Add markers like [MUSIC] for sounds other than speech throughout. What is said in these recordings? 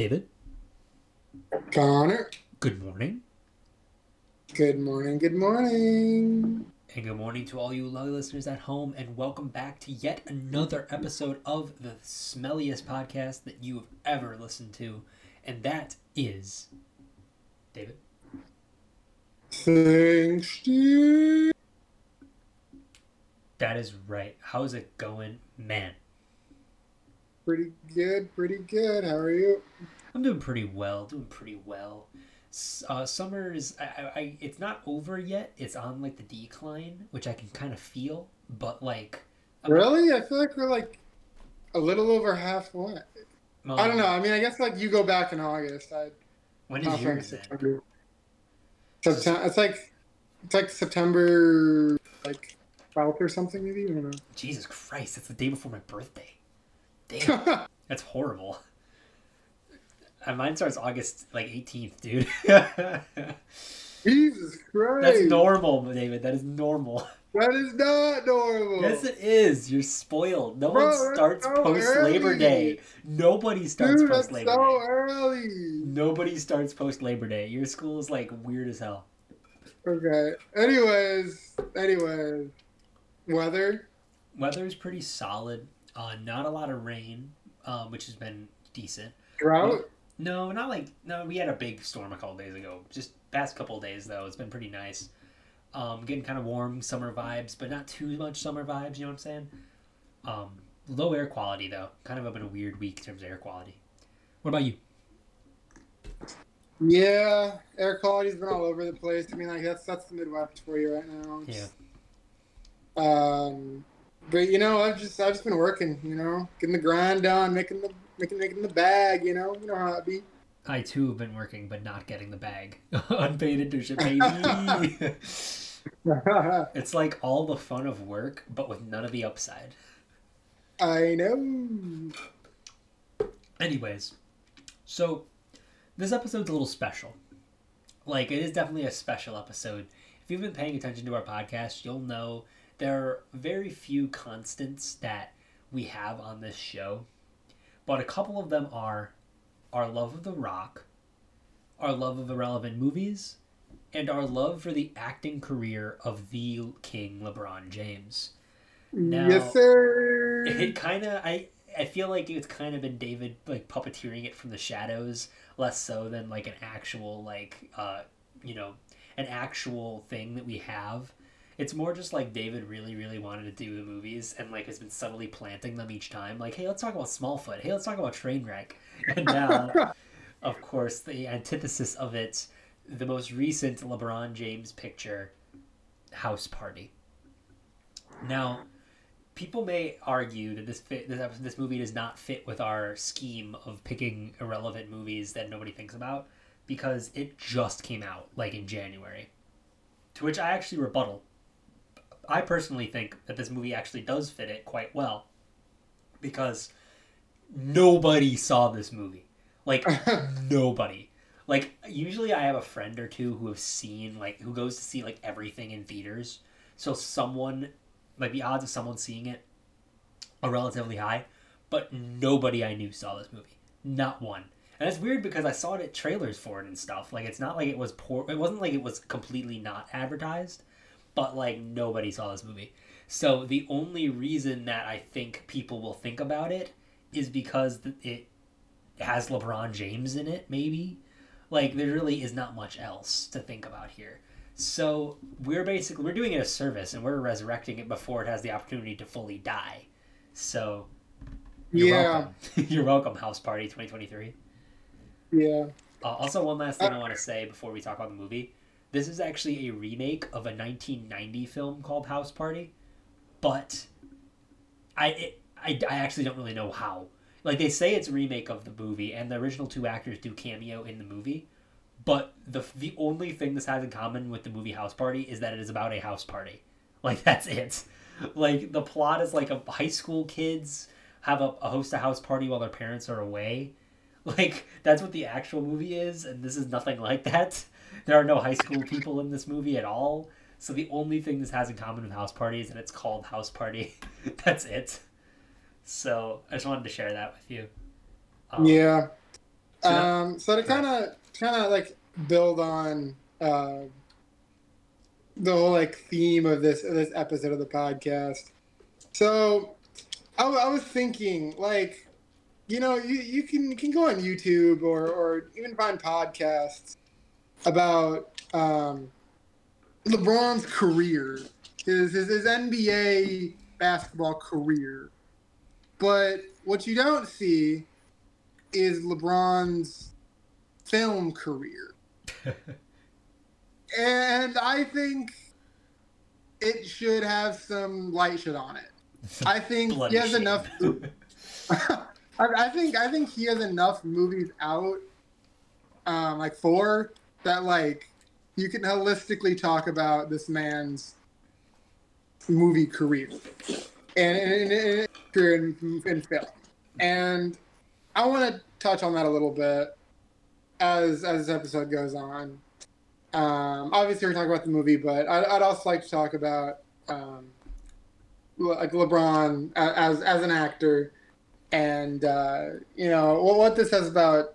David, Connor. good morning. Good morning. Good morning. And good morning to all you lovely listeners at home, and welcome back to yet another episode of the smelliest podcast that you have ever listened to, and that is David. Thanks, Steve. That is right. How's it going, man? Pretty good. Pretty good. How are you? I'm doing pretty well. Doing pretty well. Uh, summer is, I, I, it's not over yet. It's on like the decline, which I can kind of feel. But like, I'm- Really? I feel like we're like a little over half halfway. I don't know. I mean, I guess like you go back in August. I When not is yours? September. September. It's like it's like September like 12th or something maybe. I don't know. Jesus Christ, It's the day before my birthday. Damn, [LAUGHS] that's horrible. And mine starts August like 18th, dude. [LAUGHS] Jesus Christ. that's normal, David. That is normal. That is not normal. Yes, it is. You're spoiled. No Bro, one starts so post Labor. Day. Nobody starts Dude, post Labor so Day. early. Nobody starts post Labor Day. Your school is like weird as hell. Okay. Anyways, anyways, weather. Weather is pretty solid. Uh, not a lot of rain, um, which has been decent. Drought. No, not like no. We had a big storm a couple days ago. Just past couple days though, it's been pretty nice. Um, getting kind of warm summer vibes, but not too much summer vibes. You know what I'm saying? Um, low air quality though. Kind of been a weird week in terms of air quality. What about you? Yeah, air quality's been all over the place. I mean, like that's that's the Midwest for you right now. Yeah. Um, but you know, I've just I've just been working. You know, getting the grind done, making the making making the bag. You know, you know how it be. I too have been working, but not getting the bag. [LAUGHS] Unpaid internship, [LAUGHS] baby. it's like all the fun of work, but with none of the upside. I know. Anyways, so this episode's a little special. Like, it is definitely a special episode. If you've been paying attention to our podcast, you'll know there are very few constants that we have on this show, but a couple of them are our love of The Rock, our love of irrelevant movies, and our love for the acting career of the King LeBron James Now- yes, sir. it kind of i i feel like it's kind of been david like puppeteering it from the shadows less so than like an actual like uh you know an actual thing that we have it's more just like david really really wanted to do the movies and like has been subtly planting them each time. Like hey let's talk about smallfoot. Hey let's talk about trainwreck and now [LAUGHS] of course the antithesis of it the most recent lebron james picture house party. Now people may argue that this fit, this, this movie does not fit with our scheme of picking irrelevant movies that nobody thinks about because it just came out like in January. To which I actually rebuttal. I personally think that this movie actually does fit it quite well because nobody saw this movie. Like [LAUGHS] nobody. Like usually I have a friend or two who have seen like who goes to see like everything in theaters. So someone like the odds of someone seeing it are relatively high, but nobody I knew saw this movie. Not one. And it's weird because I saw it at trailers for it and stuff. Like it's not like it was poor. It wasn't like it was completely not advertised, but like nobody saw this movie. So the only reason that I think people will think about it is because it has LeBron James in it. Maybe like there really is not much else to think about here. So we're basically we're doing it a service and we're resurrecting it before it has the opportunity to fully die. So you're yeah, welcome. [LAUGHS] you're welcome, House Party 2023. yeah. Uh, also, one last thing I want to say before we talk about the movie. This is actually a remake of a 1990 film called House Party, but I it, I, I actually don't really know how. Like they say it's a remake of the movie, and the original two actors do cameo in the movie, but the the only thing this has in common with the movie House Party is that it is about a house party. [LAUGHS] Like that's it. Like the plot is like a high school kids have a, a host a house party while their parents are away. [LAUGHS] Like that's what the actual movie is, and this is nothing like that. [LAUGHS] There are no high school people in this movie at all. So the only thing this has in common with House Party is that it's called House Party. [LAUGHS] that's it. So I just wanted to share that with you. Um, yeah. Um, so to kind of kind of like build on uh, the whole like theme of this of this episode of the podcast. So I, I was thinking like you know you, you can you can go on YouTube or or even find podcasts about um, LeBron's career, his, his his NBA basketball career. But what you don't see is LeBron's film career. [LAUGHS] and I think it should have some light shit on it. I think [LAUGHS] he has shit. enough. [LAUGHS] I, I think I think he has enough movies out, um, like four that like you can holistically talk about this man's movie career and, and, and, and career in, in film. And I want to touch on that a little bit as as this episode goes on. Um, obviously, we're talking about the movie, but I'd, I'd also like to talk about um, like LeBron as as an actor, and uh, you know what, what this says about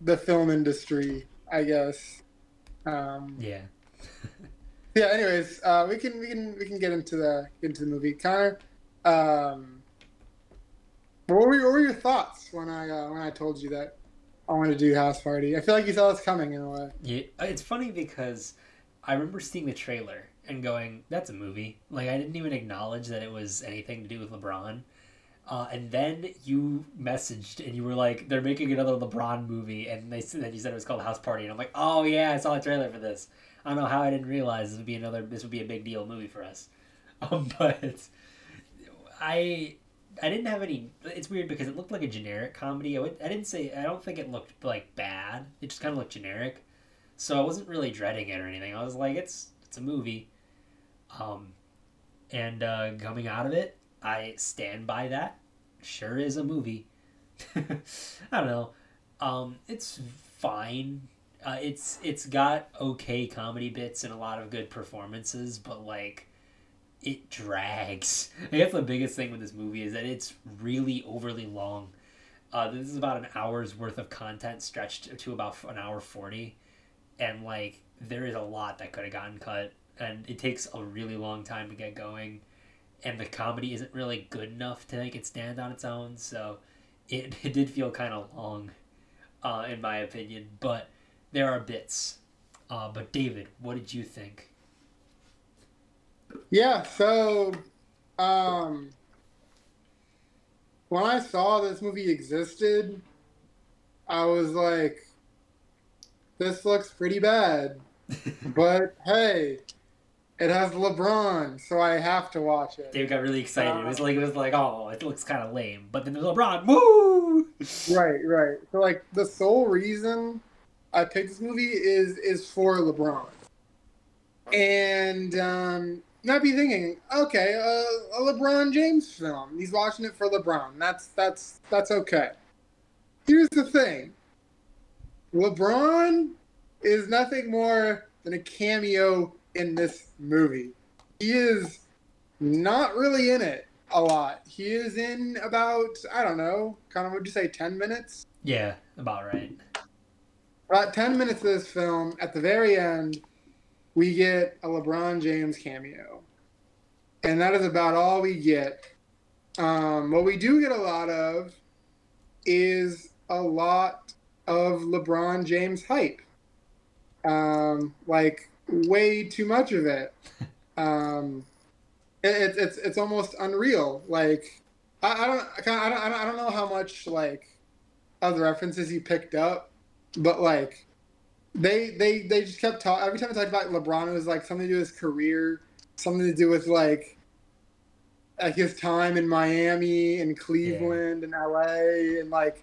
the film industry, I guess. Um, yeah. [LAUGHS] yeah. Anyways, uh, we can we can we can get into the into the movie. Connor, um, what were, what were your thoughts when I uh, when I told you that I wanted to do House Party? I feel like you saw this coming in a way. Yeah, it's funny because I remember seeing the trailer and going, "That's a movie." Like I didn't even acknowledge that it was anything to do with LeBron. Uh, and then you messaged and you were like, "They're making another LeBron movie," and they said that you said it was called House Party, and I'm like, "Oh yeah, I saw a trailer for this." I don't know how I didn't realize this would be another. This would be a big deal movie for us. [LAUGHS] Um, but I I didn't have any. It's weird because it looked like a generic comedy. I, would, I didn't say. I don't think it looked like bad. It just kind of looked generic. So I wasn't really dreading it or anything. I was like, it's it's a movie. Um, and uh, coming out of it, I stand by that. Sure is a movie. [LAUGHS] I don't know. Um, it's fine. Uh, it's it's got okay comedy bits and a lot of good performances, but like it drags. [LAUGHS] I guess the biggest thing with this movie is that it's really overly long. Uh, this is about an hour's worth of content stretched to about an hour 40. And, like, there is a lot that could have gotten cut. And it takes a really long time to get going. And the comedy isn't really good enough to make it stand on its own. So it, [LAUGHS] it did feel kind of long, uh, in my opinion. But there are bits. Uh, but, David, what did you think? Yeah, so um when I saw this movie existed, I was like this looks pretty bad. [LAUGHS] but hey, it has LeBron, so I have to watch it. Dave got really excited. It was like it was like, oh, it looks kind of lame. But then there's LeBron, woo! Right, right. So like the sole reason I picked this movie is is for LeBron. And um might be thinking, okay, uh, a LeBron James film. He's watching it for LeBron. That's that's that's okay. Here's the thing. LeBron is nothing more than a cameo in this movie. He is not really in it a lot. He is in about I don't know, kind of would you say ten minutes? Yeah, about right. About ten minutes of this film. At the very end, we get a LeBron James cameo, and that is about all we get. Um, what we do get a lot of is a lot of LeBron James hype. Um, like way too much of it. [LAUGHS] Um, it, it's it's almost unreal. Like I, I don't I, don't I don't know how much like of the references he picked up, but like they they they just kept talking every time I talked about LeBron it was like something to do with his career, something to do with like like his time in Miami and Cleveland and LA and like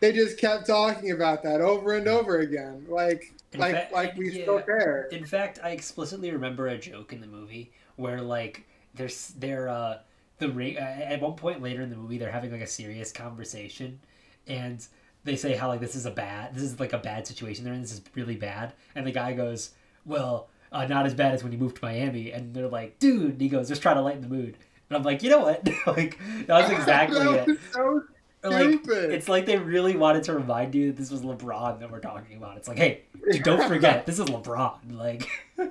they just kept talking about that over and over again. Like In like fact- like we yeah. still care. In fact, I explicitly remember a joke in the movie where like there's they're uh the ring uh, at one point later in the movie they're having like a serious conversation and they say how like this is a bad this is like a bad situation they're in this is really bad and the guy goes well uh, not as bad as when you moved to Miami and they're like dude and he goes just try to lighten the mood and I'm like you know what [LAUGHS] like that was exactly [LAUGHS] that it was like it's like they really wanted to remind you that this was LeBron that we're talking about. It's like, hey, don't forget, this is LeBron. Like, [LAUGHS]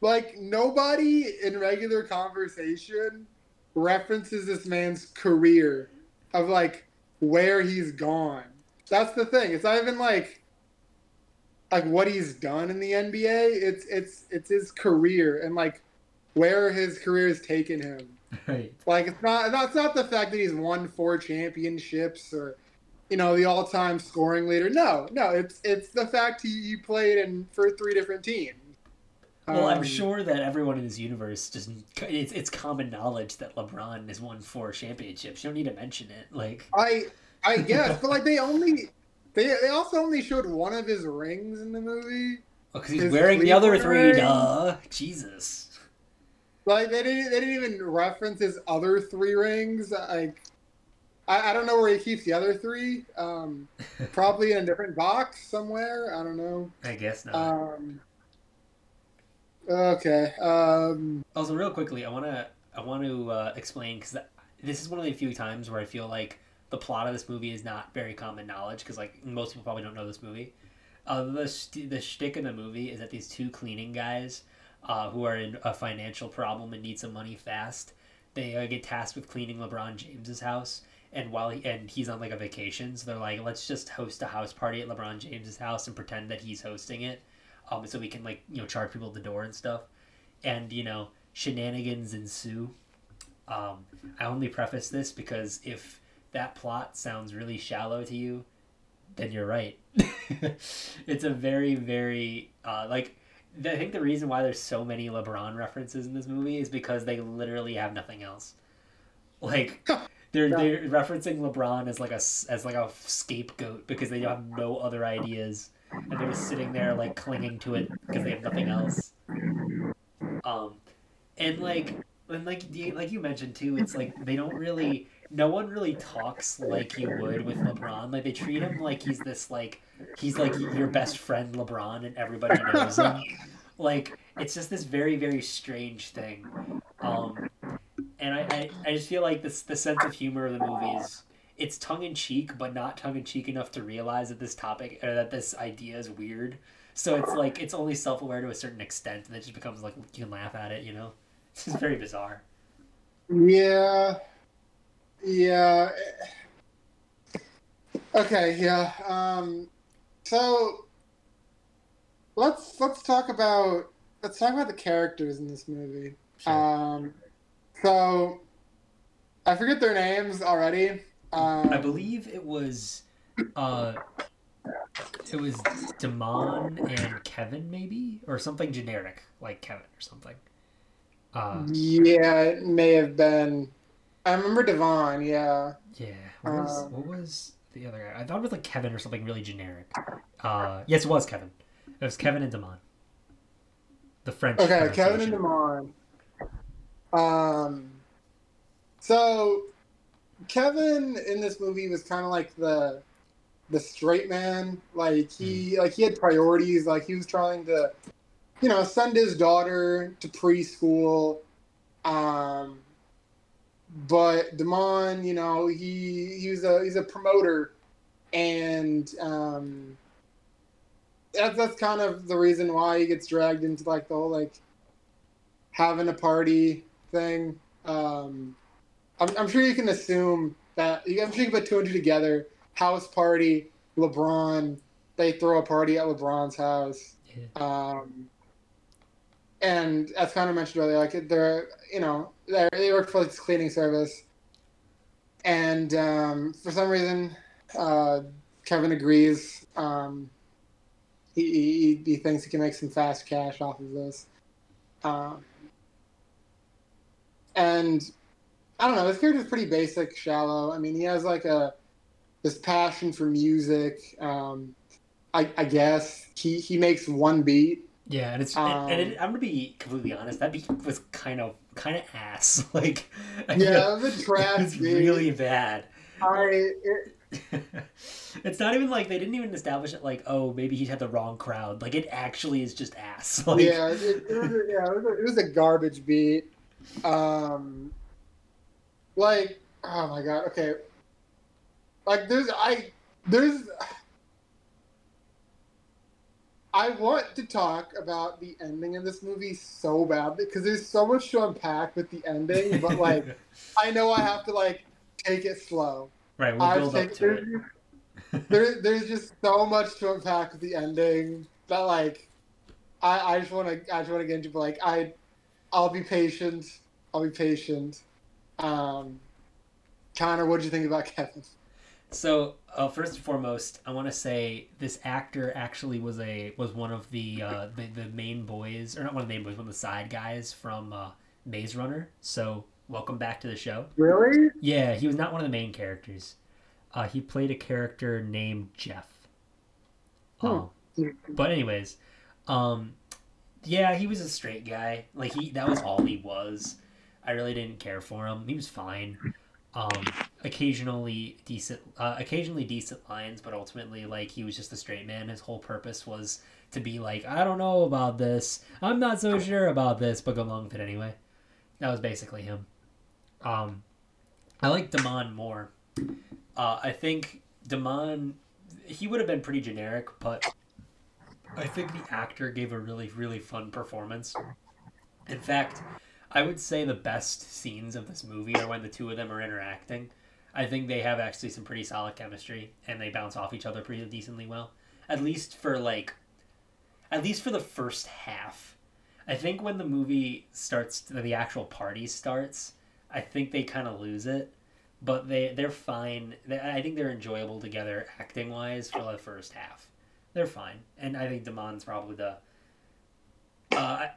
like nobody in regular conversation references this man's career of like where he's gone. That's the thing. It's not even like like what he's done in the NBA. It's it's it's his career and like where his career has taken him. [LAUGHS] right? Like it's not that's not the fact that he's won four championships or you know the all-time scoring leader. No, no, it's it's the fact he, he played in for three different teams. Well, I'm Um, sure that everyone in this universe just it's it's common knowledge that LeBron has won four championships. You don't need to mention it. Like, I I [LAUGHS] guess, but like they only they they also only showed one of his rings in the movie. because he's His wearing the other three. ring? Duh, Jesus. Like they didn't they didn't even reference his other three rings. Like I, I don't know where he keeps the other three. Um, [LAUGHS] probably in a different box somewhere. I don't know. I guess not. Um, okay. Um, Also, real quickly, I want to I want to uh, explain because this is one of the few times where I feel like the plot of this movie is not very common knowledge because like most people probably don't know this movie. Uh, the the shtick in the movie is that these two cleaning guys, uh, who are in a financial problem and need some money fast, they uh, get tasked with cleaning LeBron James's house. And while he and he's on like a vacation, so they're like, let's just host a house party at LeBron James's house and pretend that he's hosting it, um, so we can like you know charge people at the door and stuff. And you know shenanigans ensue. Um, I only preface this because if that plot sounds really shallow to you, then you're right. [LAUGHS] it's a very, very uh, like. I think the reason why there's so many LeBron references in this movie is because they literally have nothing else. Like [LAUGHS] they're Yeah. they're referencing LeBron as like a as like a scapegoat because they have no other ideas and they're just sitting there like clinging to it because they have nothing else. Um, and like and like like you mentioned too, it's like they don't really. No one really talks like you would with LeBron. Like they treat him like he's this like he's like your best friend LeBron and everybody knows him. Like it's just this very very strange thing. Um, and I, I, I just feel like this the sense of humor of the movies it's tongue in cheek but not tongue in cheek enough to realize that this topic or that this idea is weird. So it's like it's only self aware to a certain extent and it just becomes like you can laugh at it, you know? It's just very bizarre. yeah. Yeah. Okay. Yeah. Um, so let's let's talk about let's talk about the characters in this movie. Sure. Um, so I forget their names already. Um, I believe it was uh it was Damon and Kevin maybe or something generic like Kevin or something. Uh Yeah, it may have been. I remember Devon. Yeah. yeah, what was Um, what was the other guy? I thought it was like Kevin or something really generic. Uh yes, it was Kevin. It was Kevin and Damon. The French Okay, Kevin and. Damon. Um, so Kevin in this movie was kind of like the the straight man. Like he like he had priorities. Like he was trying to, you know, send his daughter to preschool. Um, but Damon, you know, he he was a he's a promoter, and um, that's that's kind of the reason why he gets dragged into like the whole like having a party thing. Um, I'm, I'm sure you can assume that I'm sure you can put two and two together. House party, LeBron. They throw a party at LeBron's house. Yeah. Um, and as kind of mentioned earlier, like they're you know they work for this cleaning service, and um, for some reason, uh, Kevin agrees. Um, he, he he thinks he can make some fast cash off of this, um, and I don't know. His character's pretty basic, shallow. I mean, he has like a this passion for music. Um, I, I guess he he makes one beat. Yeah, and it's Um, and it, I'm gonna be completely honest. That beat was kind of kind of ass. [LAUGHS] Like Yeah, a it trash beat. really bad. I it, [LAUGHS] it's not even like they didn't even establish it like oh maybe he had the wrong crowd like it actually is just ass [LAUGHS] like yeah, it, it was a, yeah, it was, a, it was a garbage beat. Um, like oh my god. Okay. Like there's I there's I want to talk about the ending of this movie so badly because there's so much to unpack with the ending, but like [LAUGHS] I know I have to like take it slow. right, we'll I build up take, to there's, it. there, there's just so much to unpack with the ending that like I, I just want to I just want to get into but like I I'll be patient I'll be patient. Um, Connor, what did you think about Kevin? So, uh, first and foremost, I want to say this actor actually was a was one of the, uh, the the main boys, or not one of the main boys, one of the side guys from uh, Maze Runner. So, welcome back to the show. Really? Yeah, he was not one of the main characters. Uh, he played a character named Jeff. Um, but anyways, um, yeah, he was a straight guy. Like he, that was all he was. I really didn't care for him. He was fine. Um, occasionally decent, uh, occasionally decent lines, but ultimately, like he was just a straight man. His whole purpose was to be like, I don't know about this. I'm not so sure about this, but go along with it anyway. That was basically him. Um, I like Damon more. Uh, I think Damon, he would have been pretty generic, but I think the actor gave a really, really fun performance. In fact, I would say the best scenes of this movie are when the two of them are interacting. I think they have actually some pretty solid chemistry, and they bounce off each other pretty decently well. At least for like, at least for the first half. I think when the movie starts, the actual party starts, I think they kind of lose it. But they they're fine. I think they're enjoyable together, acting wise, for the first half they're fine. And I think Damon's probably the. Uh, I,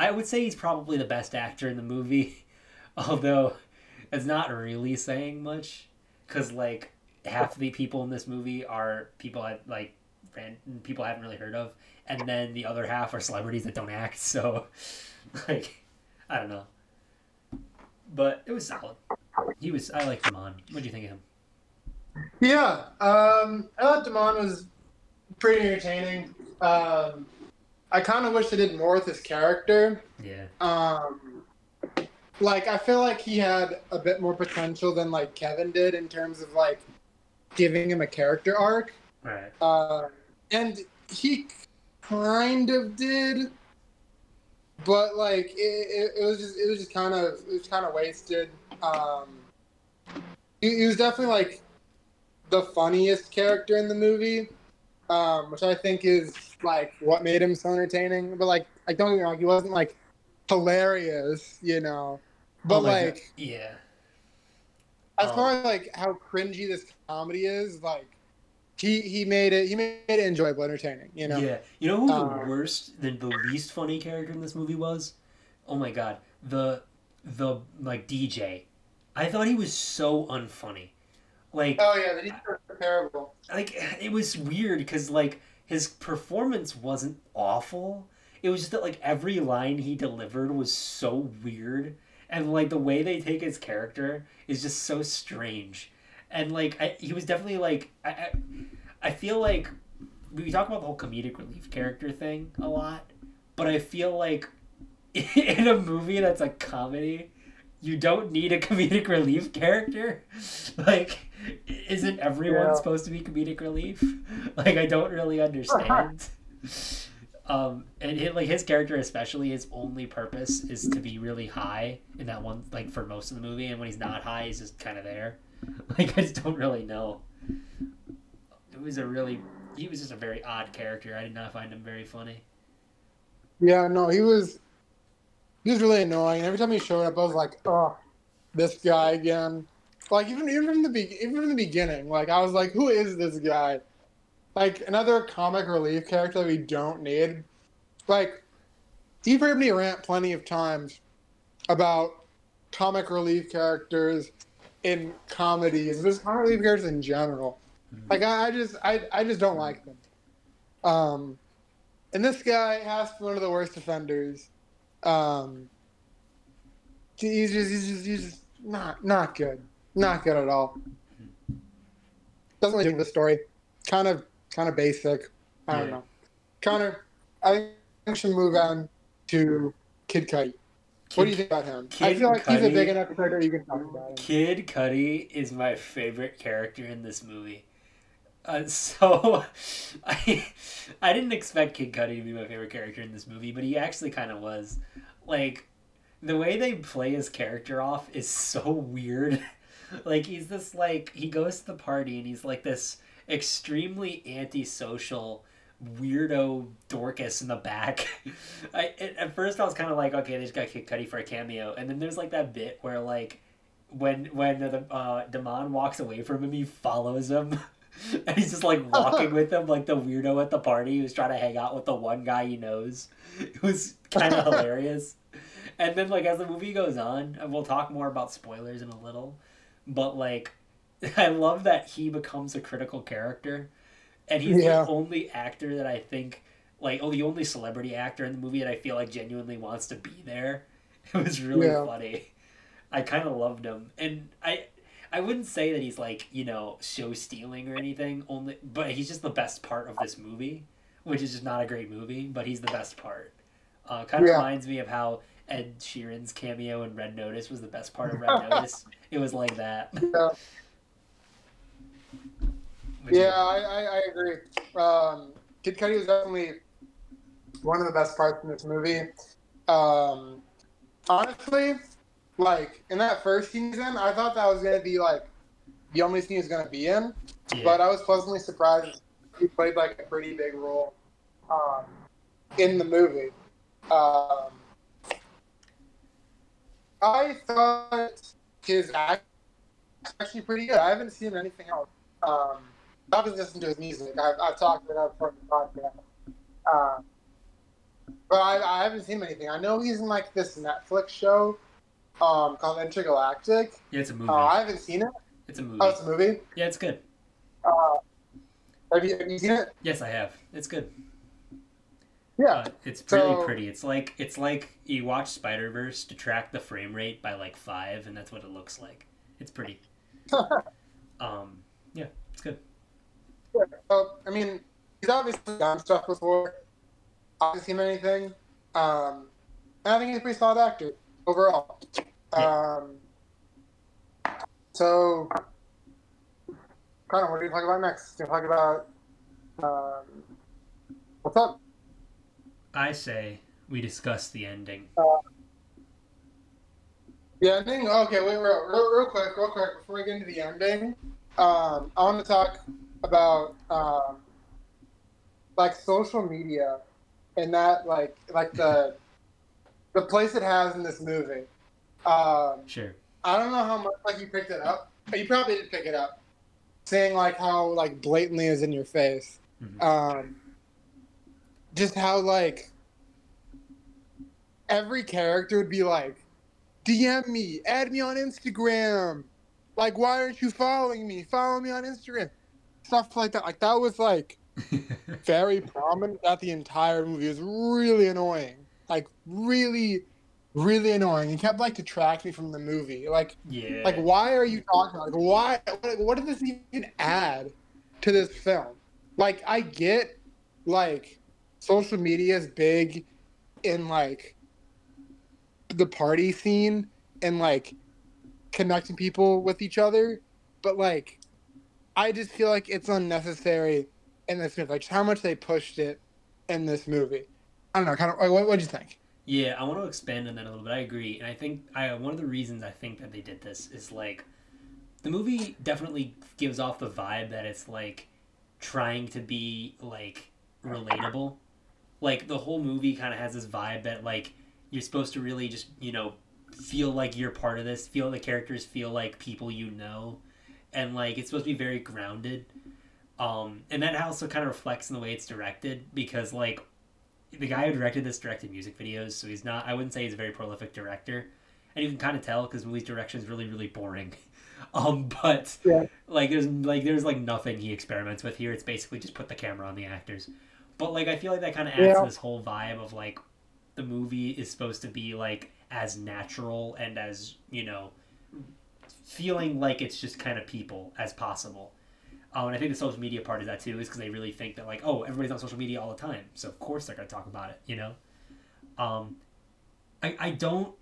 I would say he's probably the best actor in the movie, [LAUGHS] although it's not really saying much, because like half the people in this movie are people I like, ran, people I haven't really heard of, and then the other half are celebrities that don't act. [LAUGHS] So, like, I don't know. But it was solid. He was. I like Damon. What do you think of him? Yeah, um, I thought Damon was pretty entertaining. Um, I kind of wish they did more with his character. Yeah. Um, like I feel like he had a bit more potential than like Kevin did in terms of like giving him a character arc. Right. Uh, and he kind of did, but like it, it, it was just it was just kind of it was kind of wasted. Um, he, he was definitely like the funniest character in the movie, um, which I think is like what made him so entertaining. But like, like don't get me wrong, he wasn't like hilarious, you know. But Oh like, Yeah. as Oh. far as like how cringy this comedy is, like he he made it he made it enjoyable, entertaining. You know. Yeah. You know who the Uh, worst, the, the least funny character in this movie was? Oh my god. The the like DJ. I thought he was so unfunny. Like Oh yeah, the Easter are terrible. like it was weird because like his performance wasn't awful. It was just that like every line he delivered was so weird, and like the way they take his character is just so strange. And like I, he was definitely like I, I, I feel like we talk about the whole comedic relief character thing a lot, but I feel like [LAUGHS] in a movie that's a comedy, you don't need a comedic relief character. [LAUGHS] Like, isn't everyone Yeah. supposed to be comedic relief? [LAUGHS] Like, I don't really understand. Um, and it, like his character, especially, his only purpose is to be really high in that one, like for most of the movie. And when he's not high, he's just kind of there. [LAUGHS] Like, I just don't really know. It was a really, he was just a very odd character. I did not find him very funny. Yeah, no, he was he was really annoying. Every time he showed up, I was like, oh, this guy again. Like even even from the be- even from the beginning, like I was like, who is this guy? Like another comic relief character that we don't need. Like you've heard me rant plenty of times about comic relief characters in comedies, just comic relief characters in general. Like I, I just I, I just don't like them. Um and this guy has one of the worst offenders. Um, he's just, he's just, he's just not, not good. Not good at all. Doesn't really do the story. Kind of, kind of basic. I don't Yeah. know. Connor, I think we should move on to Kid Cudi. what do you think about him? I feel like he's a big enough character you can talk about him. Kid Cudi is my favorite character in this movie. Uh, so, [LAUGHS] I I didn't expect Kid Cudi to be my favorite character in this movie, but he actually kind of was. Like, the way they play his character off is so [LAUGHS] weird. like, he's this, like, he goes to the party and he's like this extremely antisocial weirdo Dorcas in the back. [LAUGHS] I at at first I was kind of like, okay, they just got Kid Cudi for a cameo, and then there's like that bit where like when when the uh, Damon walks away from him, he follows him. [LAUGHS] And he's just like [LAUGHS] walking with him, like the weirdo at the party who's trying to hang out with the one guy he knows. It was kind of hilarious. And then, like, as the movie goes on, and we'll talk more about spoilers in a little, but like, [LAUGHS] I love that he becomes a critical character, and he's Yeah. the only actor that I think, like, oh, the only celebrity actor in the movie that I feel like genuinely wants to be there. [LAUGHS] It was really Yeah. funny. I kind of loved him, and I, I wouldn't say that he's like you know show stealing or anything. Only, but he's just the best part of this movie, which is just not a great movie, but he's the best part. Uh, kind of Yeah. reminds me of how Ed Sheeran's cameo in Red Notice was the best part of Red [LAUGHS] Notice. It was like that. Yeah. Yeah, I, I, I agree. Um, Kid Cudi was definitely one of the best parts in this movie. Um, honestly, like in that first season, I thought that was gonna be like the only scene he was gonna be in, yeah. but I was pleasantly surprised he played like a pretty big role um, in the movie. Um, I thought his act was actually pretty good. I haven't seen anything else. Um, I've been listening to his music. I've, I've talked about it for the podcast. Um, but I, I haven't seen anything. I know he's in like this Netflix show um, called Intergalactic. yeah, it's a movie. Uh, I haven't seen it. it's a movie. Oh, it's a movie. yeah, it's good. Uh, have, you, have you seen it? Yes, I have. It's good. Yeah. Uh, it's really So- pretty. It's like it's like you watch Spider Verse to track the frame rate by like five, and that's what it looks like. It's pretty. [LAUGHS] Um, yeah, it's good. So, I mean, he's obviously done stuff before. I haven't seen anything. Um, and I think he's a pretty solid actor overall. Um, so, Connor, what are you talking about next? You're talking about um, what's up? I say we discuss the ending. The ending? Okay, wait, real, real, real quick, real quick, before we get into the ending, um, I want to talk about um, like social media and that like like the the place it has in this movie. Um, Sure. I don't know how much like you picked it up, but you probably did pick it up. Saying like how like blatantly is in your face. Mhm. Um, just how like every character would be like, DM me, add me on Instagram. Like, why aren't you following me? Follow me on Instagram. Stuff like that. Like that was like [LAUGHS] very prominent throughout the entire movie. It was really annoying. Like really, really annoying. He kept like detracting me from the movie. Like yeah. like, why are you talking about? Like, why? What, what does this even add to this film? Like, I get, like, social media is big in like the party scene and like connecting people with each other, but like, I just feel like it's unnecessary in this movie. Like, how much they pushed it in this movie. I don't know. Kind of. Like, what? What do you think? Yeah, I want to expand on that a little bit. I agree, and I think I one of the reasons I think that they did this is like the movie definitely gives off the vibe that it's like trying to be like relatable. Like the whole movie kind of has this vibe that like you're supposed to really just you know feel like you're part of this, feel the characters feel like people you know, and like it's supposed to be very grounded. Um, and that also kind of reflects in the way it's directed because like the guy who directed this directed music videos, so he's not. I wouldn't say he's a very prolific director, and you can kind of tell because movie's direction is really really boring. [LAUGHS] Um, but Yeah. like there's like there's like nothing he experiments with here. It's basically just put the camera on the actors. But like I feel like that kind of adds Yeah. to this whole vibe of like the movie is supposed to be like as natural and as you know feeling like it's just kind of people as possible. Um, and I think the social media part of that too is because they really think that like, oh, everybody's on social media all the time, so of course they're gonna talk about it, you know. Um, I I don't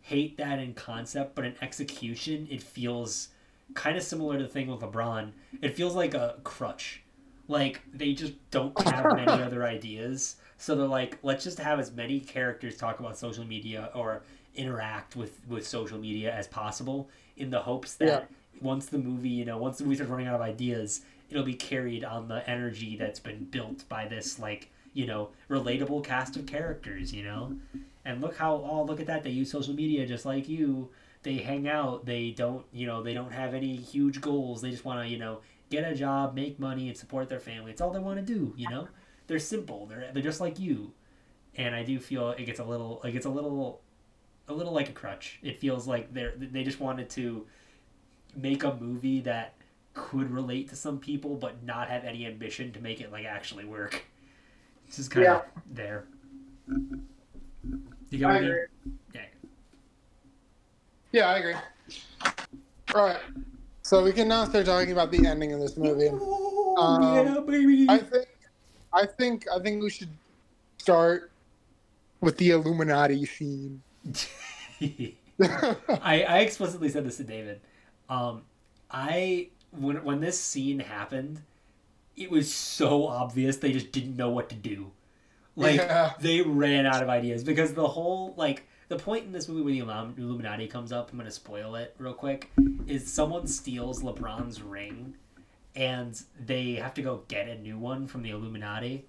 hate that in concept, but in execution, it feels kind of similar to the thing with LeBron. It feels like a crutch. Like they just don't have many [LAUGHS] other ideas. So they're like, let's just have as many characters talk about social media or interact with with social media as possible in the hopes that Yeah. once the movie, you know, once the movie starts running out of ideas, it'll be carried on the energy that's been built by this like, you know, relatable cast of characters, you know? And look how oh look at that, they use social media just like you. They hang out, they don't you know, they don't have any huge goals. They just wanna, you know, get a job, make money and support their family. It's all they want to do, you know? They're simple. They're they're just like you. And I do feel it gets a little it gets a little a little like a crutch. It feels like they're they just wanted to make a movie that could relate to some people but not have any ambition to make it like actually work. This is kind Yeah. of there. You got I what I mean? agree. Yeah. Yeah, I agree. All right. So we can now start talking about the ending of this movie. Ooh, Um, yeah, baby. I think, I think, I think we should start with the Illuminati scene. I, I explicitly said this to David. Um, I when when this scene happened, it was so obvious they just didn't know what to do. Like Yeah. they ran out of ideas because the whole like the point in this movie when the Illuminati comes up, I'm gonna spoil it real quick, is someone steals LeBron's ring, and they have to go get a new one from the Illuminati,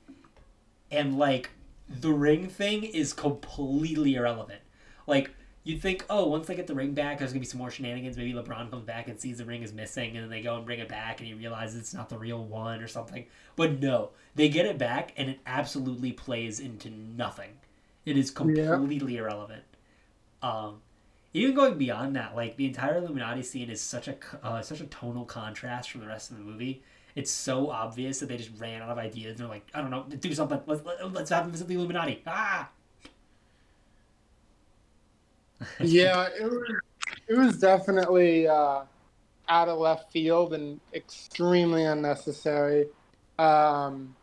and like the ring thing is completely irrelevant. Like you'd think, oh, once they get the ring back, there's gonna be some more shenanigans. Maybe LeBron comes back and sees the ring is missing, and then they go and bring it back, and he realizes it's not the real one or something. But no, they get it back, and it absolutely plays into nothing. It is completely irrelevant. Um, even going beyond that, like the entire Illuminati scene is such a uh, such a tonal contrast from the rest of the movie. It's so obvious that they just ran out of ideas. They're like, I don't know, do something. Let's let, let's have them visit the Illuminati. Ah. Yeah, it was, it was definitely uh, out of left field and extremely unnecessary. Um,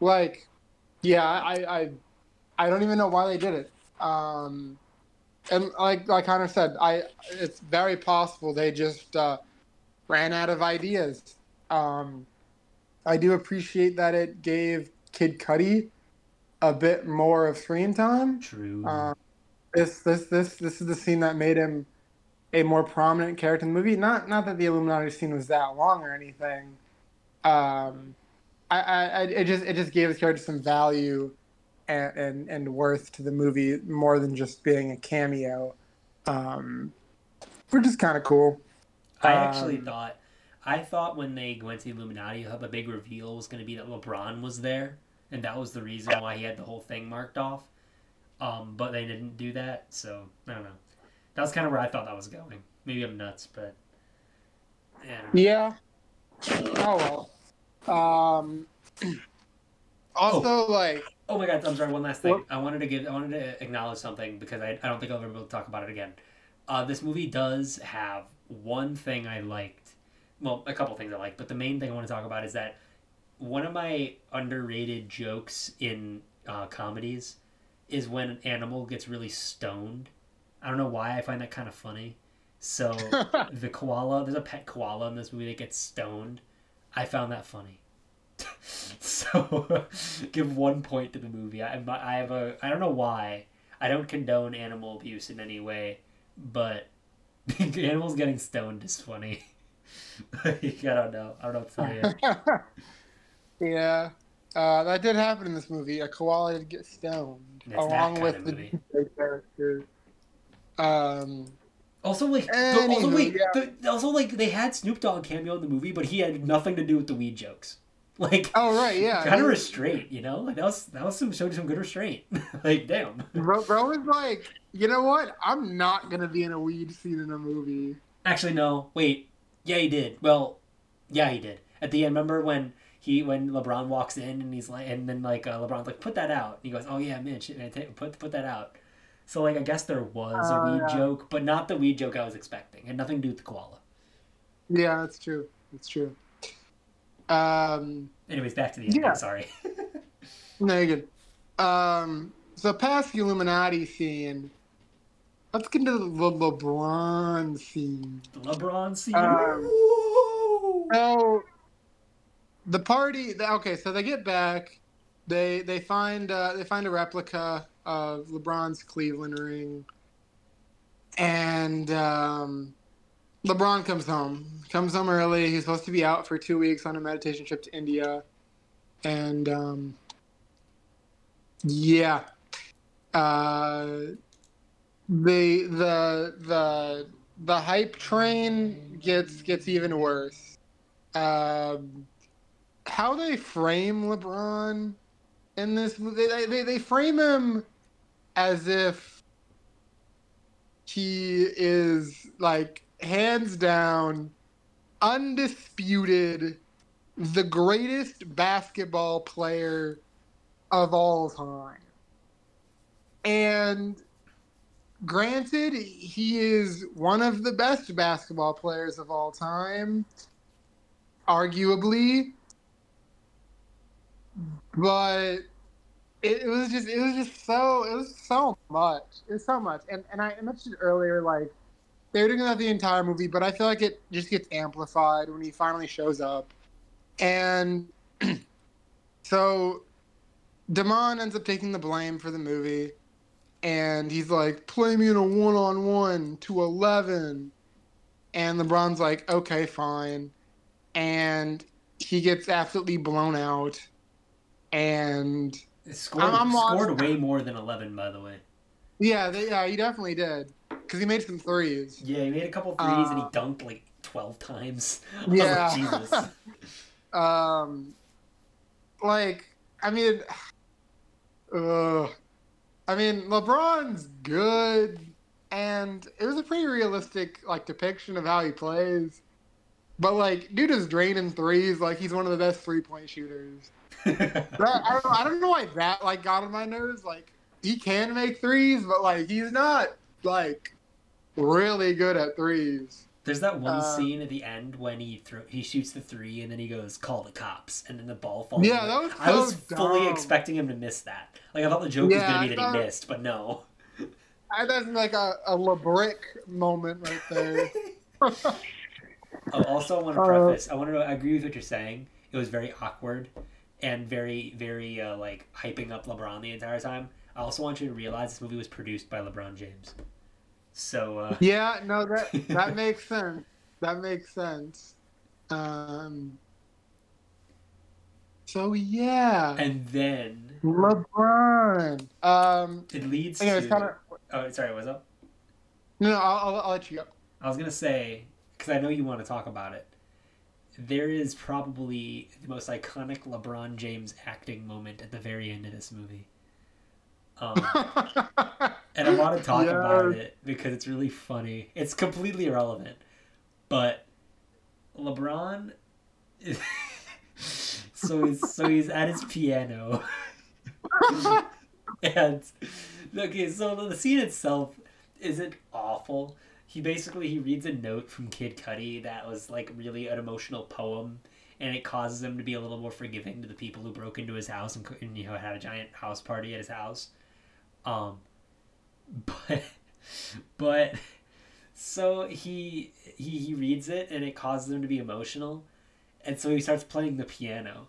like, yeah, I, I, I don't even know why they did it. Um, and like like Connor said, I it's very possible they just uh, ran out of ideas. Um, I do appreciate that it gave Kid Cudi a bit more of screen time. True. Um, this this this this is the scene that made him a more prominent character in the movie. Not not that the Illuminati scene was that long or anything. Um, I, I, it just it just gave his character some value and, and and worth to the movie more than just being a cameo, um, which is kind of cool. I actually um, thought, I thought when they went to the Illuminati, Hub, a big reveal was going to be that LeBron was there, and that was the reason why he had the whole thing marked off. Um, but they didn't do that, so I don't know. That was kind of where I thought that was going. Maybe I'm nuts, but yeah. I don't know. Yeah. Oh well. Um. [CLEARS THROAT] Also, like, Oh my god! I'm sorry. One last thing. What? I wanted to give. I wanted to acknowledge something because I, I don't think I'll ever be able to talk about it again. Uh, this movie does have one thing I liked. Well, a couple things I liked, but the main thing I want to talk about is that one of my underrated jokes in uh, comedies is when an animal gets really stoned. I don't know why I find that kind of funny. So [LAUGHS] the koala, there's a pet koala in this movie that gets stoned. I found that funny. [LAUGHS] so [LAUGHS] give one point to the movie. I, I have a I don't know why. I don't condone animal abuse in any way, but animals getting stoned is funny. Like, I don't know. I don't know what to tell yeah, uh, that did happen in this movie. A koala did get stoned, It's along with the movie. Um, Also, like, the, also wait, yeah. the, also like they had Snoop Dogg cameo in the movie, but he had nothing to do with the weed jokes. [LAUGHS] Like, oh right, yeah. kind of restraint, you know? Like that was that was some showed some good restraint. [LAUGHS] like, damn. Bro, bro was like, you know what? I'm not gonna be in a weed scene in a movie. Actually, no. Wait. Yeah, he did. Well, yeah, he did. At the end, remember when he when LeBron walks in and he's like, and then like uh, LeBron's like, put that out. And he goes, oh yeah, Mitch, and I put put that out. So like, I guess there was a Oh, weed yeah. joke, but not the weed joke I was expecting. Had nothing to do with the koala. Yeah, that's true. That's true. Um, Anyways, back to the ending. Yeah. Sorry. [LAUGHS] no, you're good. Um, so past the Illuminati scene, let's get into the Le- LeBron scene. The LeBron scene. Um. So the party. Okay, so they get back. They they find uh, they find a replica of LeBron's Cleveland ring, and um, LeBron comes home. Comes home early. He's supposed to be out for two weeks on a meditation trip to India, and um, yeah, uh, the the the the hype train gets gets even worse. Um, how they frame LeBron in this they, they, they frame him as if he is like hands down, undisputed, the greatest basketball player of all time. And granted, he is one of the best basketball players of all time, arguably. But it, it was just it was just so it was so much. It was so much. And and I mentioned earlier like they were doing that the entire movie, but I feel like it just gets amplified when he finally shows up. And [CLEARS THROAT] so Damon ends up taking the blame for the movie and he's like, "Play me in a one-on-one to 11." And LeBron's like, "Okay, fine." And he gets absolutely blown out. And It scored, I'm- I'm scored way more than 11, by the way. yeah, they, yeah, he definitely did because he made some threes. Yeah, he made a couple threes and he Uh, dunked like 12 times. [LAUGHS] Yeah. like, Jesus. [LAUGHS] [LAUGHS] Um, like, I mean, [SIGHS] uh, I mean, LeBron's good, and it was a pretty realistic like depiction of how he plays. But like, dude is draining threes. Like, he's one of the best three point shooters. That, I, don't, I don't know why that like got on my nerves. Like, he can make threes, but like, he's not like really good at threes. There's that one Uh, scene at the end when he throw, he shoots the three and then he goes call the cops and then the ball falls. Yeah, away. that was I was so fully expecting him to miss that. Like I thought the joke was gonna be that he missed, but no. I, that's like a, a LeBrick moment right there. [LAUGHS] Oh, also, I want to Uh, preface. I want to. I agree with what you're saying. It was very awkward and very, very uh, like hyping up LeBron the entire time. I also want you to realize this movie was produced by LeBron James. So uh, Yeah, no, that [LAUGHS] that makes sense. That makes sense. Um. So yeah, and then LeBron. Um. it leads Anyways, to. kind of. Oh, sorry. What's up? No, no, I'll, I'll, I'll let you go. I was gonna say because I know you want to talk about it. There is probably the most iconic LeBron James acting moment at the very end of this movie. Um, [LAUGHS] and I want to talk about it because it's really funny. It's completely irrelevant, but LeBron. [LAUGHS] so he's so he's at his piano, [LAUGHS] and okay, so the scene itself isn't awful. He basically he reads a note from Kid Cudi that was like really an emotional poem, and it causes him to be a little more forgiving to the people who broke into his house and, and you know had a giant house party at his house. Um, [LAUGHS] but but so he he he reads it and it causes him to be emotional, and so he starts playing the piano,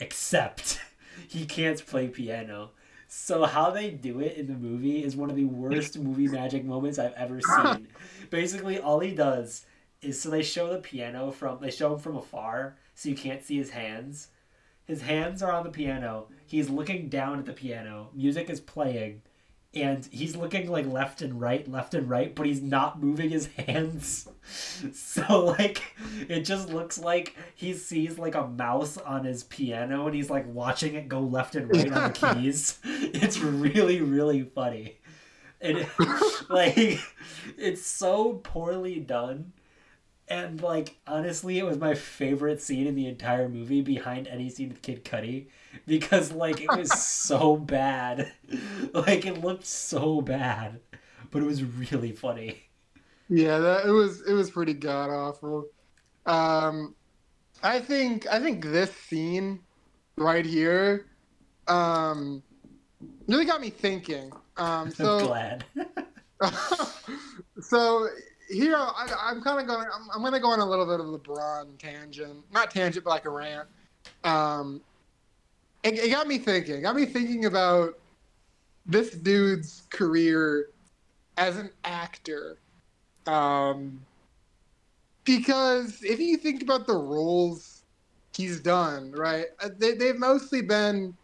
except [LAUGHS] he can't play piano. So how they do it in the movie is one of the worst [LAUGHS] movie magic moments I've ever [LAUGHS] seen. Basically, all he does is so they show the piano from they show him from afar, so you can't see his hands. His hands are on the piano. He's looking down at the piano. Music is playing, and he's looking like left and right, left and right, but he's not moving his [LAUGHS] hands. So like it just looks like he sees like a mouse on his piano and he's like watching it go left and right on the [LAUGHS] keys. It's really really funny. And [LAUGHS] like it's so poorly done. And like honestly, it was my favorite scene in the entire movie behind any scene with Kid Cudi because like it was [LAUGHS] so bad. Like it looked so bad, but it was really funny. Yeah, that it was it was pretty god awful. Um, I think I think this scene right here, um, really got me thinking. Um, [LAUGHS] I'm so glad. [LAUGHS] so here I, am kind of going. I'm, I'm going to go on a little bit of LeBron tangent, not tangent, but like a rant. Um, it, it got me thinking. Got me thinking about this dude's career as an actor. Um, because if you think about the roles he's done, right, uh, they, they've mostly been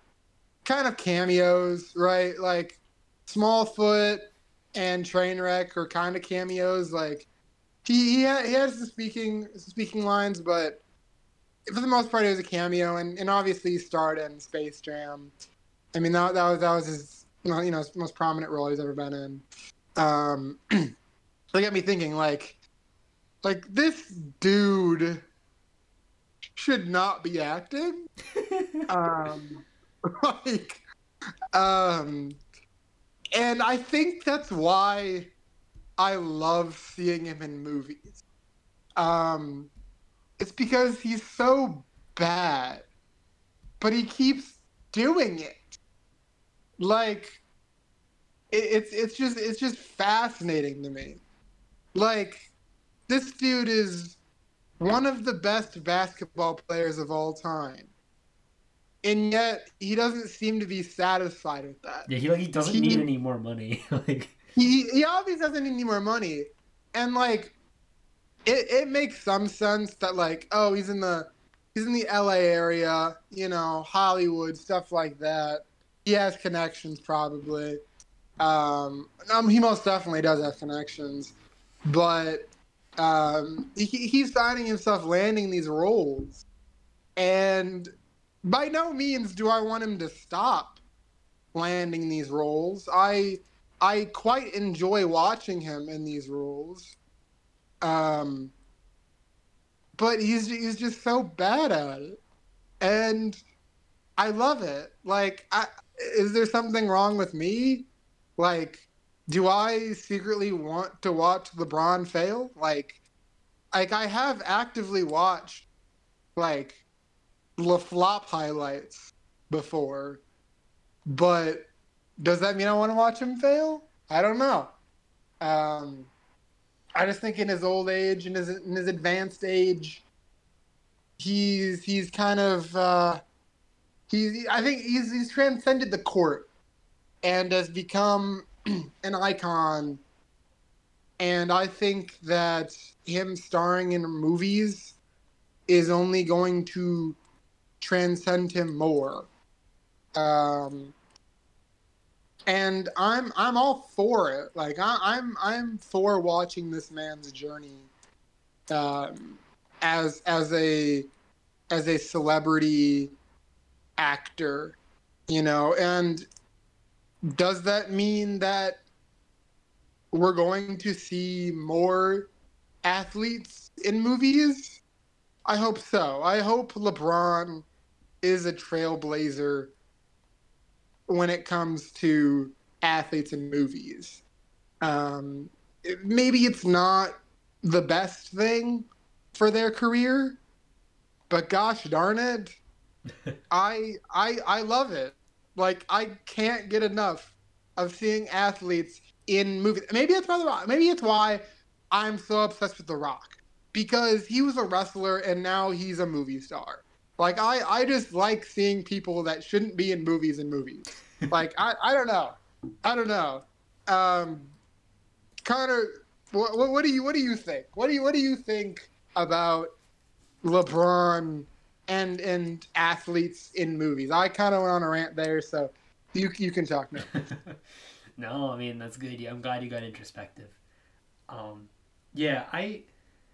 kind of cameos, right? Like Smallfoot and Trainwreck are kind of cameos. Like he he, ha- he has the speaking speaking lines, but for the most part, it was a cameo, and, and obviously he starred in Space Jam. I mean that that was that was his you know his most prominent role he's ever been in. Um, [CLEARS THROAT] they got me thinking like like this dude should not be acting. [LAUGHS] um, [LAUGHS] like, um, and I think that's why I love seeing him in movies. Um, it's because he's so bad, but he keeps doing it. Like, it, it's it's just it's just fascinating to me. Like, this dude is one of the best basketball players of all time. And yet he doesn't seem to be satisfied with that. Yeah, he like he doesn't he, need any more money. [LAUGHS] like he he obviously doesn't need any more money. And like it, it makes some sense that like, oh, he's in the he's in the LA area, you know, Hollywood, stuff like that. He has connections probably. Um, um he most definitely does have connections. But um, he, he's finding himself landing these roles, and by no means do I want him to stop landing these roles. I I quite enjoy watching him in these roles. Um, but he's he's just so bad at it, and I love it. Like, I, is there something wrong with me? Like, do I secretly want to watch LeBron fail? Like, like I have actively watched like the flop highlights before, but does that mean I want to watch him fail? I don't know. Um, I just think in his old age and his in his advanced age, he's he's kind of uh, he's I think he's he's transcended the court and has become [CLEARS THROAT] an icon. And I think that him starring in movies is only going to transcend him more. Um, and I'm I'm all for it. Like I, am I'm, I'm for watching this man's journey um, as as a as a celebrity actor, you know. And does that mean that we're going to see more athletes in movies? I hope so. I hope LeBron is a trailblazer when it comes to athletes in movies. Um, it, maybe it's not the best thing for their career, but gosh darn it, [LAUGHS] I I I love it. Like I can't get enough of seeing athletes in movies. Maybe it's why the Rock. Maybe it's why I'm so obsessed with The Rock because he was a wrestler and now he's a movie star. Like I, I just like seeing people that shouldn't be in movies and movies. [LAUGHS] like I, I don't know, I don't know. Um, Connor, what, what, what do you, what do you think? What do you, what do you think about LeBron and and athletes in movies. I kind of went on a rant there, so you you can talk now. [LAUGHS] no, I mean that's good. Yeah, I'm glad you got introspective. Um, yeah, I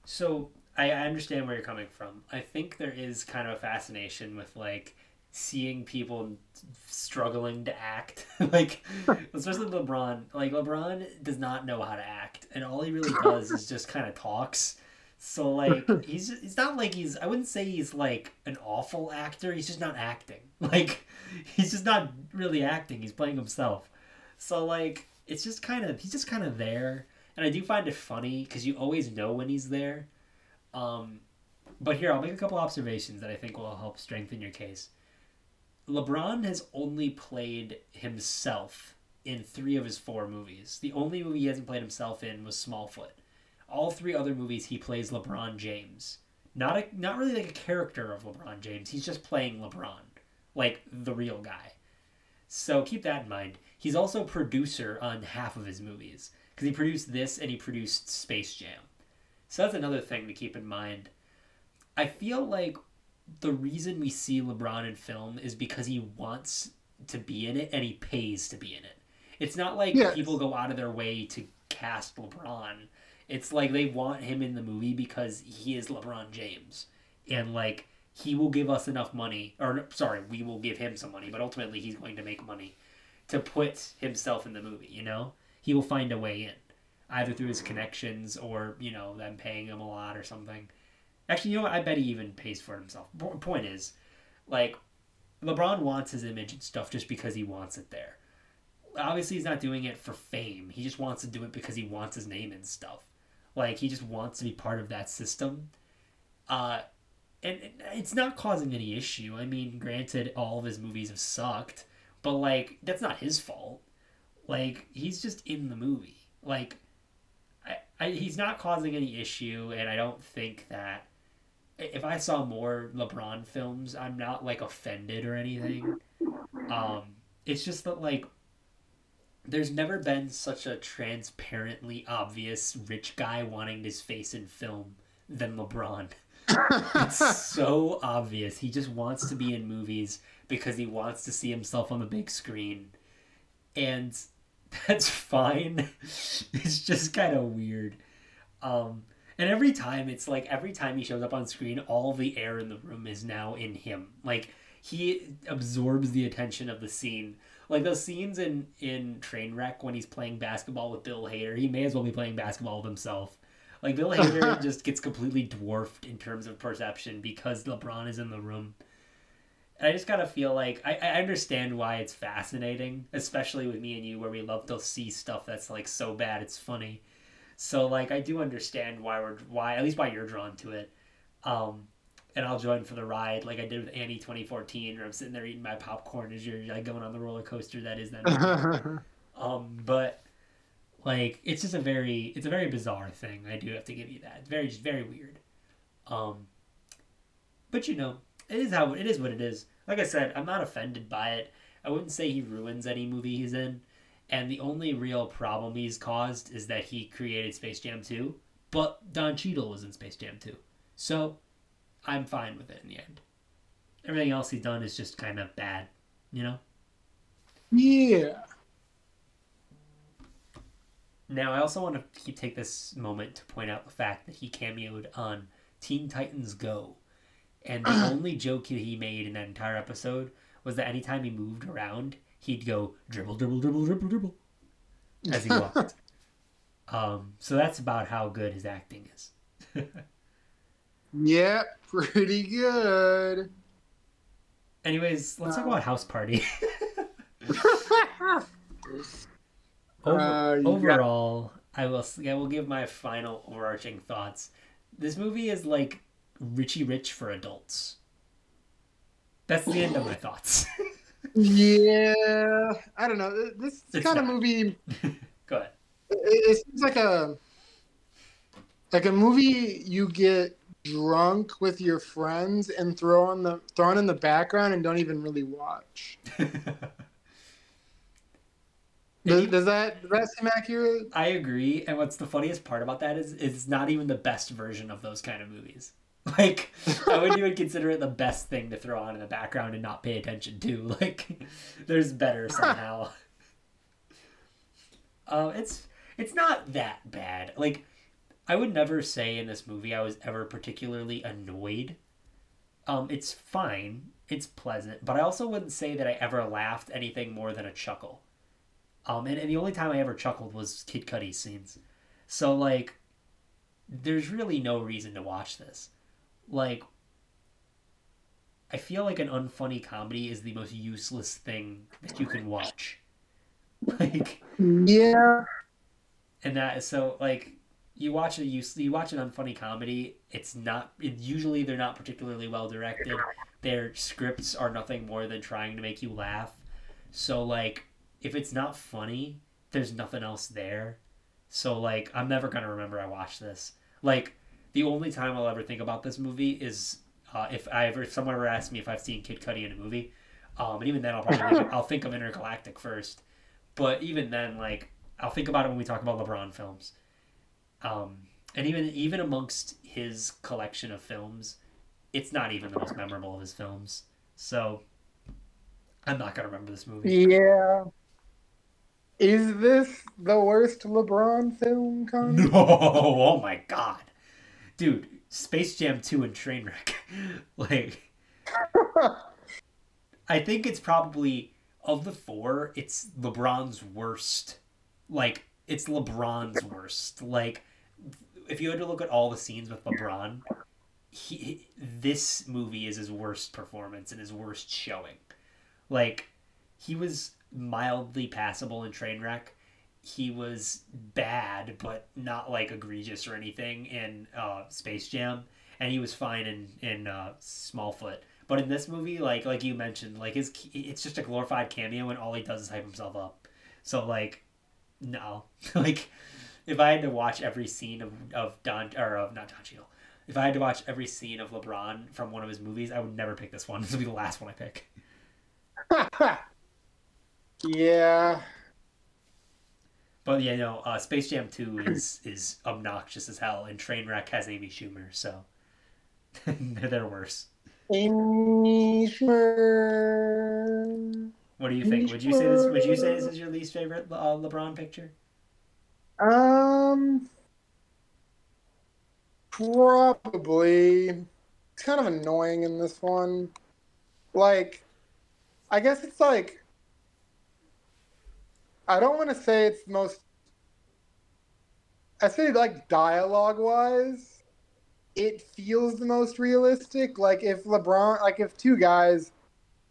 so I, I understand where you're coming from. I think there is kind of a fascination with like seeing people struggling to act [LAUGHS] like [LAUGHS] especially lebron like lebron does not know how to act and all he really does is just kind of talks so like [LAUGHS] he's it's not like he's I wouldn't say he's like an awful actor. He's just not acting. Like he's just not really acting. He's playing himself. So like it's just kind of he's just kind of there. And I do find it funny cuz you always know when he's there. Um but here I'll make a couple observations that I think will help strengthen your case. LeBron has only played himself in three of his four movies. The only movie he hasn't played himself in was Smallfoot. All three other movies he plays LeBron James. Not a not really like a character of LeBron James. He's just playing LeBron, like the real guy. So keep that in mind. He's also producer on half of his movies because he produced this and he produced Space Jam. So that's another thing to keep in mind. I feel like the reason we see LeBron in film is because he wants to be in it and he pays to be in it. It's not like Yes. people go out of their way to cast LeBron. It's like they want him in the movie because he is LeBron James. And like he will give us enough money or sorry, we will give him some money, but ultimately he's going to make money to put himself in the movie, you know? He will find a way in. Either through his connections or, you know, them paying him a lot or something. Actually, you know what? I bet he even pays for it himself. Po- Point is, like, LeBron wants his image and stuff just because he wants it there. Obviously, he's not doing it for fame. He just wants to do it because he wants his name and stuff. Like, he just wants to be part of that system. Uh, and it's not causing any issue. I mean, granted, all of his movies have sucked, but, like, that's not his fault. Like, he's just in the movie. Like, I, he's not causing any issue, and I don't think that if I saw more LeBron films, I'm not like offended or anything. Um, it's just that like there's never been such a transparently obvious rich guy wanting his face in film than LeBron. It's [LAUGHS] so obvious. He just wants to be in movies because he wants to see himself on the big screen. And [LAUGHS] that's fine. It's just kind of weird. Um, and every time it's like every time he shows up on screen, all the air in the room is now in him. Like he absorbs the attention of the scene. Like those scenes in in Trainwreck when he's playing basketball with Bill Hader, he may as well be playing basketball with himself. Like Bill Hader [LAUGHS] just gets completely dwarfed in terms of perception because LeBron is in the room. And I just gotta feel like I, I understand why it's fascinating, especially with me and you, where we love to see stuff that's like so bad it's funny. So like I do understand why we're why at least why you're drawn to it. Um and I'll join for the ride like I did with Annie 2014 where I'm sitting there eating my popcorn as you're like going on the roller coaster that is that [LAUGHS] um but like it's just a very it's a very bizarre thing. I do have to give you that. It's very just very weird. Um but you know, it is how it is what it is. Like I said, I'm not offended by it. I wouldn't say he ruins any movie he's in. And the only real problem he's caused is that he created Space Jam 2, but Don Cheadle was in Space Jam 2. So I'm fine with it in the end. Everything else he's done is just kind of bad, you know? yeah. Now, I also want to take this moment to point out the fact that he cameoed on Teen Titans Go. And the only joke he made in that entire episode was that anytime he moved around, he'd go dribble, dribble, dribble, dribble, dribble as he walked. [LAUGHS] um, so that's about how good his acting is. Yeah, pretty good. Anyways, let's talk about House Party. [LAUGHS] [LAUGHS] Over, Uh, overall, I will I will give my final overarching thoughts. This movie is like Richie Rich for adults. That's the end of my [LAUGHS] thoughts. yeah, I don't know. This It's kind of movie, [LAUGHS] Go ahead. it, it seems like a like a movie you get drunk with your friends and throw on the throw on in the background and don't even really watch. [LAUGHS] Does, does that does that seem accurate? I agree, and what's the funniest part about that is it's not even the best version of those kind of movies. [LAUGHS] Like I wouldn't even consider it the best thing to throw on in the background and not pay attention to. [LAUGHS] Like there's better somehow. uh, [LAUGHS] it's it's not that bad. Like I would never say in this movie I was ever particularly annoyed. Um, it's fine. It's pleasant, but I also wouldn't say that I ever laughed anything more than a chuckle. Um, and, and the only time I ever chuckled was Kid Cudi's scenes. So like, there's really no reason to watch this. Like, I feel like an unfunny comedy is the most useless thing that you can watch. [LAUGHS] Like, Yeah. and that is so like you watch a you, you watch an unfunny comedy it's not it, usually they're not particularly well directed their scripts are nothing more than trying to make you laugh so like if it's not funny, there's nothing else there. So like I'm never gonna remember I watched this. Like the only time I'll ever think about this movie is uh, if I ever if someone ever asks me if I've seen Kid Cudi in a movie. Um, and even then I'll probably think, [LAUGHS] I'll think of Entergalactic first. But even then, like I'll think about it when we talk about LeBron films. Um, and even even amongst his collection of films, it's not even the most memorable of his films. So I'm not gonna remember this movie. Yeah. Is this the worst LeBron film, Connor? [LAUGHS] No, oh my god, dude, Space Jam two and Trainwreck, [LAUGHS] like, I think it's probably of the four, it's LeBron's worst. Like, it's LeBron's worst. Like, if you had to look at all the scenes with LeBron, he this movie is his worst performance and his worst showing. Like, he was mildly passable in Trainwreck. He was bad, but not like egregious or anything in uh, Space Jam, and he was fine in in uh, Smallfoot. But in this movie, like like you mentioned, like his it's just a glorified cameo, and all he does is hype himself up. So like, no, [LAUGHS] like if I had to watch every scene of of Don or of not Don Cheadle, if I had to watch every scene of LeBron from one of his movies, I would never pick this one. [LAUGHS] This would be the last one I pick. [LAUGHS] yeah. But yeah, no, uh, Space Jam Two [CLEARS THROAT] is is obnoxious as hell, and Trainwreck has Amy Schumer, so [LAUGHS] they're worse. Amy Schumer. What do you think? Would you say this? Would you say this is your least favorite uh, LeBron picture? Um, probably. It's kind of annoying in this one. Like, I guess it's like I don't want to say it's the most. I say like dialogue wise, it feels the most realistic. Like if LeBron, like if two guys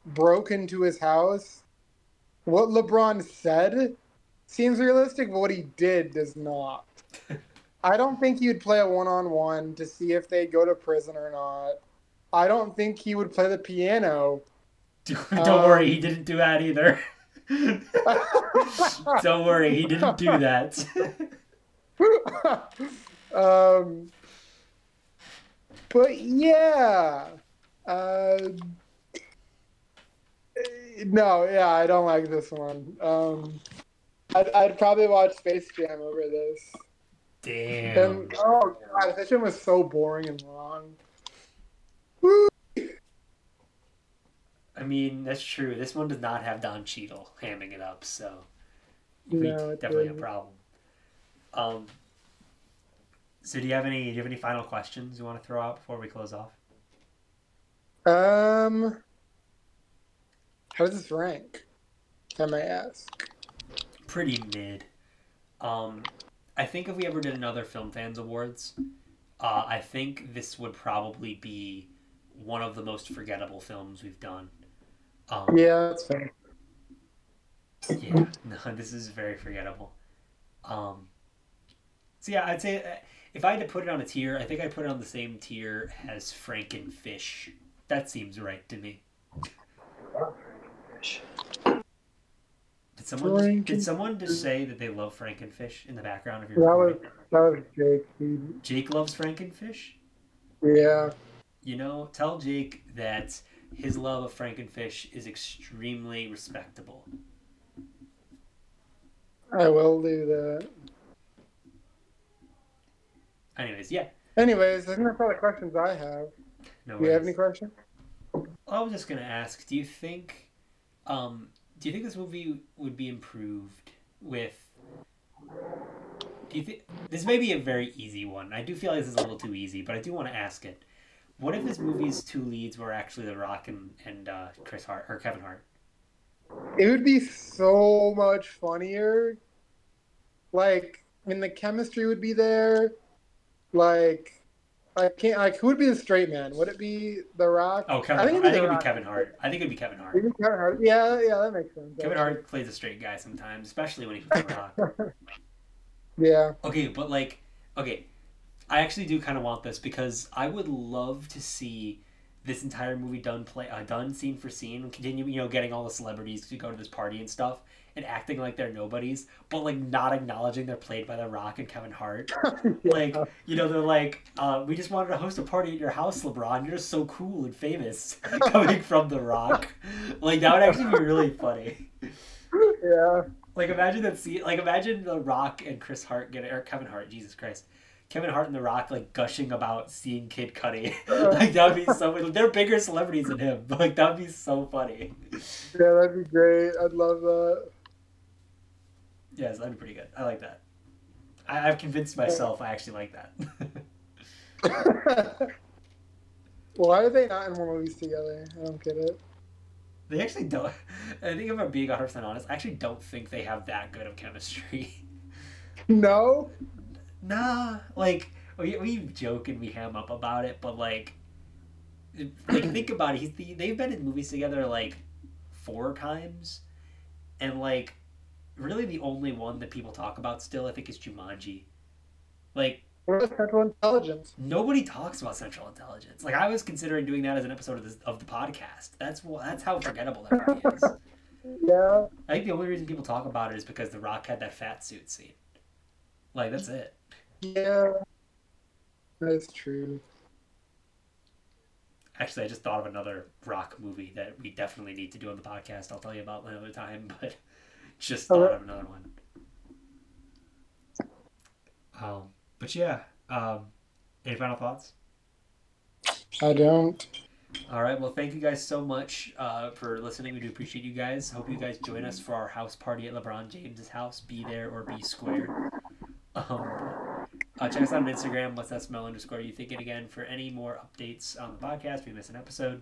broke into his house, what LeBron said seems realistic, but what he did does not. [LAUGHS] I don't think would play a one on one to see if they go to prison or not. I don't think he would play the piano. [LAUGHS] Don't um, worry, he didn't do that either. [LAUGHS] [LAUGHS] don't worry, he didn't do that. [LAUGHS] um, but yeah. Uh, no, yeah, I don't like this one. Um, I'd, I'd probably watch Space Jam over this. Damn. And, oh god, that shit was so boring and long. Woo! I mean, that's true. This one does not have Don Cheadle hamming it up, so no, definitely didn't. a problem. Um. So, do you have any? Do you have any final questions you want to throw out before we close off? Um. How does this rank? I may ask. Pretty mid. Um, I think if we ever did another Film Fans Awards, uh, I think this would probably be one of the most forgettable films we've done. Um, yeah, that's fair. Yeah, no, [LAUGHS] this is very forgettable. Um, so yeah, I'd say uh, if I had to put it on a tier, I think I'd put it on the same tier as Frankenfish. That seems right to me. Did someone Franken- did someone just say that they love Frankenfish in the background of your? That was that was Jake. Jake loves Frankenfish. Yeah. You know, tell Jake that his love of Frankenfish is extremely respectable. I will do that. Anyways, yeah. Anyways, I think that's all the questions I have. No do you have any questions? I was just gonna ask. Do you think, um, do you think this movie would be improved with? Do you think this may be a very easy one? I do feel like this is a little too easy, but I do want to ask it. What if this movie's two leads were actually The Rock and and uh, Chris Hart or Kevin Hart? It would be so much funnier. Like, I mean, the chemistry would be there. Like, I can't. Like, who would be the straight man? Would it be The Rock? Oh, Kevin. I think, I think it'd be Kevin Hart. I think it'd be Kevin Hart. Kevin Hart. Yeah, yeah, that makes sense. Kevin. Hart plays a straight guy sometimes, especially when he's The Rock. [LAUGHS] yeah. Okay, but like, okay, I actually do kind of want this because I would love to see this entire movie done play uh, done scene for scene continue you know getting all the celebrities to go to this party and stuff and acting like they're nobodies, but like not acknowledging they're played by The Rock and Kevin Hart. [LAUGHS] Yeah. Like, you know, they're like, uh, we just wanted to host a party at your house, LeBron. You're just so cool and famous [LAUGHS] coming from The Rock. [LAUGHS] Like, that would actually be really funny. yeah. Like, imagine that scene. Like, imagine The Rock and Chris Hart get or Kevin Hart, Jesus Christ. Kevin Hart and The Rock, like, gushing about seeing Kid Cudi. [LAUGHS] [LAUGHS] like, that would be so They're bigger celebrities than him. But, [LAUGHS] like, that would be so funny. Yeah, that'd be great. I'd love that. Yes, that'd be pretty good. I like that. I, I've convinced myself I actually like that. Why are they not in more movies together? I don't get it. They actually don't. I think if I'm being 100% honest, I actually don't think they have that good of chemistry. No? Nah, like we, we joke and we ham up about it, but like, like [CLEARS THROAT] think about it. He's the, they've been in movies together like four times, and like really the only one that people talk about still, I think, is Jumanji. Like Central Intelligence? nobody talks about Central Intelligence. Like I was considering doing that as an episode of this of the podcast. That's that's how forgettable that movie is. [LAUGHS] Yeah. I think the only reason people talk about it is because The Rock had that fat suit scene. Like that's it. Yeah. That's true. Actually, I just thought of another Rock movie that we definitely need to do on the podcast. I'll tell you about another time, [LAUGHS] but just thought Okay. of another one. Um, but yeah. Um, any final thoughts? I don't. All right. Well, thank you guys so much uh, for listening. We do appreciate you guys. Hope you guys join us for our house party at LeBron James's house. Be there or be square. Um, uh, check us out on Instagram. Let's that smell underscore you thinking again for any more updates on the podcast. We miss an episode.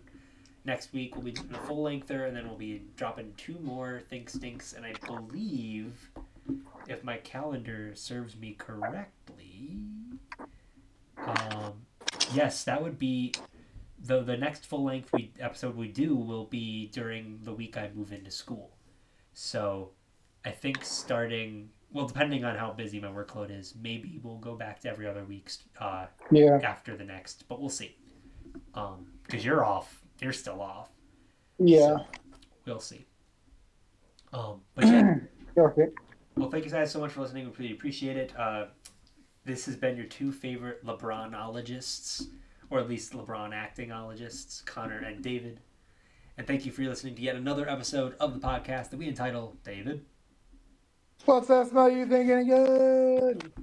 Next week we'll be doing a full lengther, and then we'll be dropping two more think stinks. And I believe, if my calendar serves me correctly, um, yes, that would be the the next full length we episode we do will be during the week I move into school. So I think starting well, depending on how busy my workload is, maybe we'll go back to every other week uh, Yeah. after the next, but we'll see. Um, because you're off, you're still off. Yeah. We'll see. Um, but yeah. [CLEARS THROAT] Okay. Well, thank you guys so much for listening. We really appreciate it. Uh, this has been your two favorite LeBronologists, or at least LeBron actingologists, Connor and David. And thank you for listening to yet another episode of the podcast that we entitle David. What's that smell you thinking again?